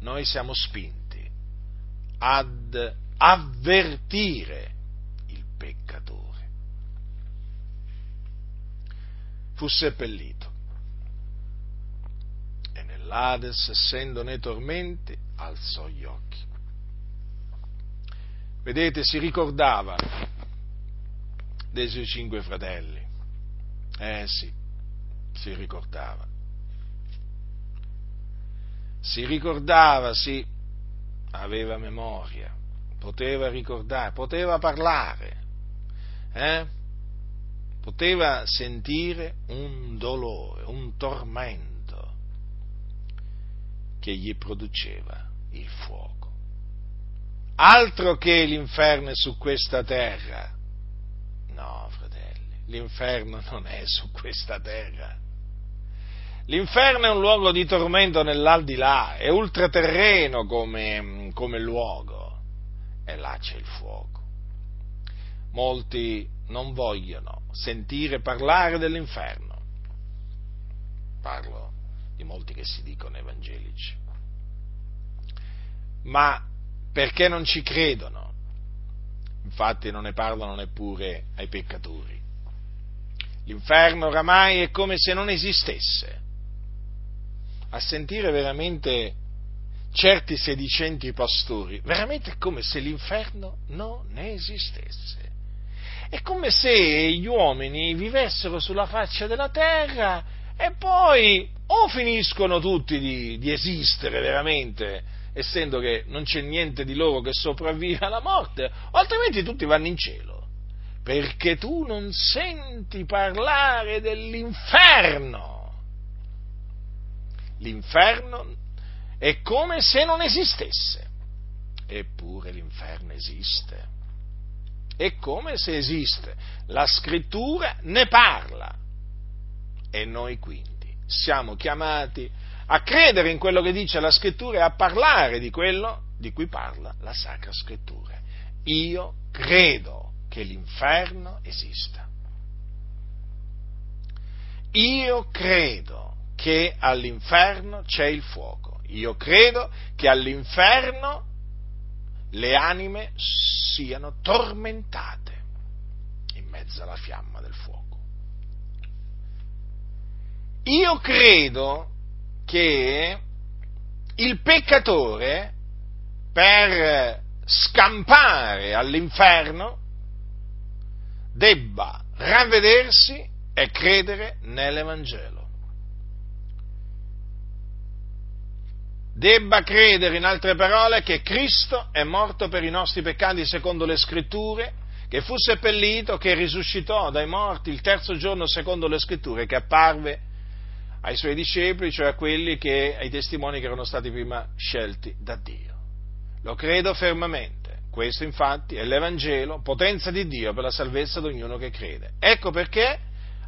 noi siamo spinti ad avvertire peccatore. Fu seppellito e nell'Ades, essendo nei tormenti, alzò gli occhi. Vedete, si ricordava dei suoi cinque fratelli. Eh sì, si ricordava. Si ricordava, sì, aveva memoria, poteva ricordare, poteva parlare, eh, poteva sentire un dolore, un tormento che gli produceva il fuoco. Altro che l'inferno è su questa terra. No, fratelli, l'inferno non è su questa terra. L'inferno è un luogo di tormento nell'aldilà, è ultraterreno come, come luogo, e là c'è il fuoco molti non vogliono sentire parlare dell'inferno. Parlo di molti che si dicono evangelici. Ma perché non ci credono? Infatti non ne parlano neppure ai peccatori. L'inferno oramai è come se non esistesse. A sentire veramente certi sedicenti pastori, veramente è come se l'inferno non esistesse. È come se gli uomini vivessero sulla faccia della terra e poi o finiscono tutti di, di esistere veramente essendo che non c'è niente di loro che sopravvive alla morte, o altrimenti tutti vanno in cielo, perché tu non senti parlare dell'inferno. L'inferno è come se non esistesse, eppure l'inferno esiste. È come se esiste, la scrittura ne parla e noi quindi siamo chiamati a credere in quello che dice la scrittura e a parlare di quello di cui parla la Sacra Scrittura. Io credo che l'inferno esista. Io credo che all'inferno c'è il fuoco. Io credo che all'inferno le anime siano tormentate in mezzo alla fiamma del fuoco. Io credo che il peccatore per scampare all'inferno debba ravvedersi e credere nell'Evangelo. Debba credere, in altre parole, che Cristo è morto per i nostri peccati secondo le scritture, che fu seppellito, che risuscitò dai morti il terzo giorno secondo le scritture, che apparve ai suoi discepoli, cioè a quelli che, ai testimoni che erano stati prima scelti da Dio. Lo credo fermamente. Questo infatti è l'Evangelo, potenza di Dio per la salvezza di ognuno che crede. Ecco perché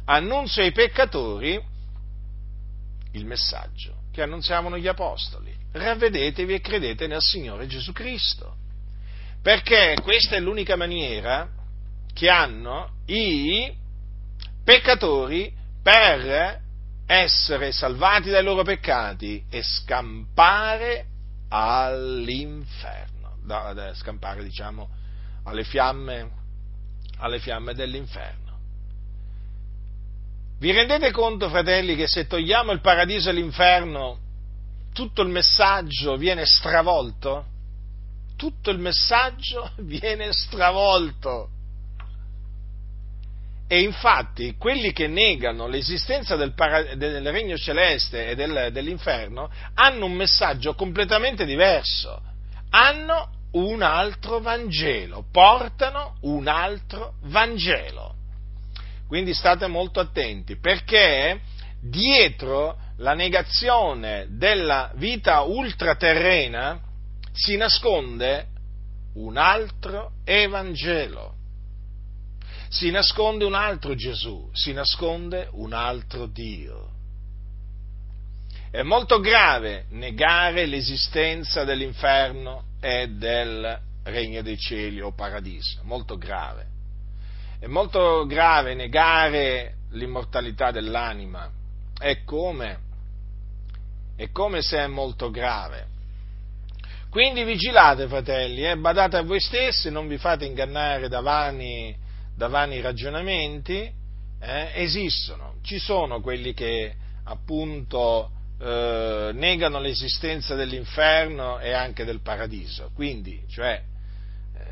annunzio ai peccatori il messaggio che annunziavano gli apostoli. Ravvedetevi e credete nel Signore Gesù Cristo. Perché questa è l'unica maniera che hanno i peccatori per essere salvati dai loro peccati e scampare all'inferno, da, da scampare diciamo alle fiamme, alle fiamme dell'inferno. Vi rendete conto, fratelli, che se togliamo il paradiso e l'inferno, tutto il messaggio viene stravolto? Tutto il messaggio viene stravolto. E infatti quelli che negano l'esistenza del, para- del regno celeste e del, dell'inferno hanno un messaggio completamente diverso, hanno un altro Vangelo, portano un altro Vangelo. Quindi state molto attenti perché dietro la negazione della vita ultraterrena si nasconde un altro Evangelo si nasconde un altro Gesù, si nasconde un altro Dio. È molto grave negare l'esistenza dell'inferno e del regno dei cieli o paradiso, molto grave. È molto grave negare l'immortalità dell'anima. È come, è come se è molto grave. Quindi vigilate, fratelli, eh, badate a voi stessi, non vi fate ingannare da vani da vani ragionamenti, eh, esistono, ci sono quelli che appunto eh, negano l'esistenza dell'inferno e anche del paradiso, quindi cioè, eh,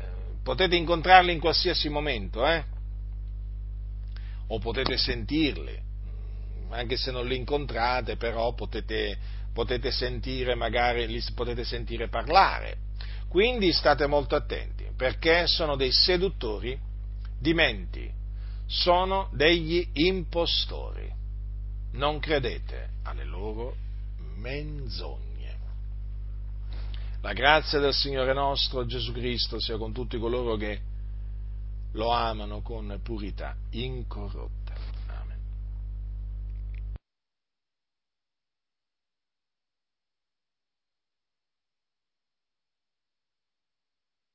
potete incontrarli in qualsiasi momento, eh? o potete sentirli, anche se non li incontrate, però potete, potete sentire, magari li potete sentire parlare. Quindi state molto attenti, perché sono dei seduttori di menti, sono degli impostori. Non credete alle loro menzogne. La grazia del Signore nostro Gesù Cristo sia con tutti coloro che lo amano con purità incorrotta.